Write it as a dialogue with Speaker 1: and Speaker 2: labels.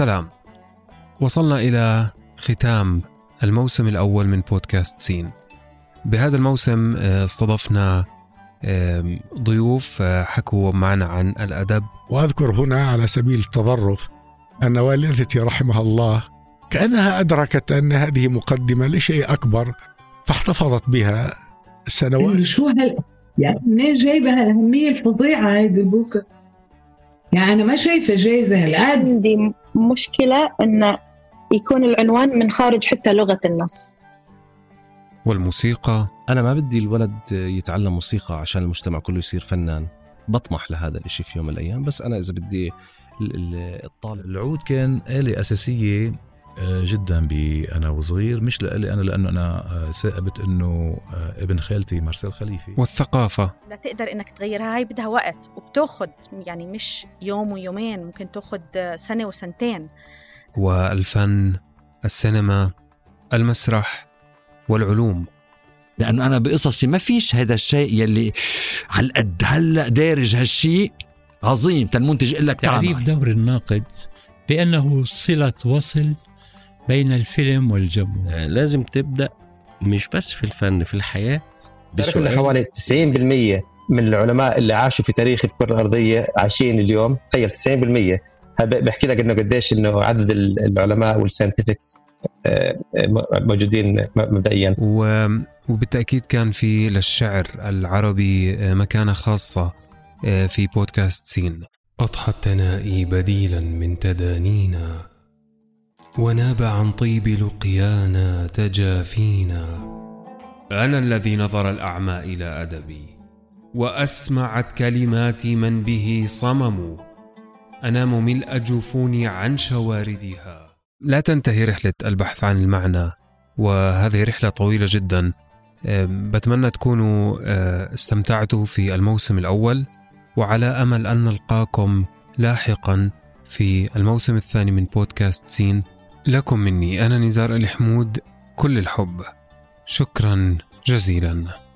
Speaker 1: سلام وصلنا إلى ختام الموسم الأول من بودكاست سين. بهذا الموسم آه، استضفنا ضيوف آه، حكوا معنا عن الأدب.
Speaker 2: وأذكر هنا على سبيل التظرف أن والدتي رحمها الله كأنها أدركت أن هذه مقدمة لشيء أكبر فاحتفظت بها سنوات.
Speaker 3: شو هال يعني منين جايبة هالاهميه الفظيعة هيدي البوكة يعني أنا ما شايفة جايبة هالقد
Speaker 4: عندي مشكلة انه يكون العنوان من خارج حتى لغة النص.
Speaker 1: والموسيقى؟
Speaker 5: أنا ما بدي الولد يتعلم موسيقى عشان المجتمع كله يصير فنان. بطمح لهذا الشيء في يوم من الأيام. بس أنا إذا بدي الطالب
Speaker 6: العود كان آلة أساسية جدا بأنا وصغير. مش لألي أنا لأنه أنا آه، ثاقبت أنه آه، ابن خالتي مارسيل خليفي.
Speaker 1: والثقافة.
Speaker 7: لا تقدر إنك تغيرها هاي بدها وقت وبتاخد يعني مش يوم ويومين ممكن تاخد سنة وسنتين.
Speaker 1: والفن السينما المسرح والعلوم.
Speaker 8: لأنه أنا بقصصي ما فيش هذا الشيء يلي على قد هلأ دارج هالشيء عظيم. المنتج يقول لك
Speaker 9: تعريف دور الناقد بأنه صلة وصل بين الفيلم والجمهور.
Speaker 5: آه، لازم تبدأ مش بس في الفن في الحياة.
Speaker 10: بسؤال. حوالي 90% من العلماء اللي عاشوا في تاريخ الكرة الأرضية عايشين اليوم. تخيل 90% بحكي لك إنه قديش إنه عدد العلماء والساينتفكس آه، موجودين مبدئيا.
Speaker 1: وبالتأكيد كان في للشعر العربي آه، مكانة خاصة آه، في بودكاست سين. اضحى التنائي بديلا من تدانينا. وناب عن طيب لقيانا تجافينا. أنا الذي نظر الاعمى إلى أدبي وأسمعت كلمات من به صمموا انام ملء جفوني عن شواردها. لا تنتهي رحلة البحث عن المعنى وهذه رحلة طويلة جدا. بتمنى تكونوا آه، استمتعتوا في الموسم الأول وعلى أمل أن نلقاكم لاحقا في الموسم الثاني من بودكاست سين. لكم مني أنا نزار الحمود كل الحب. شكرا جزيلا.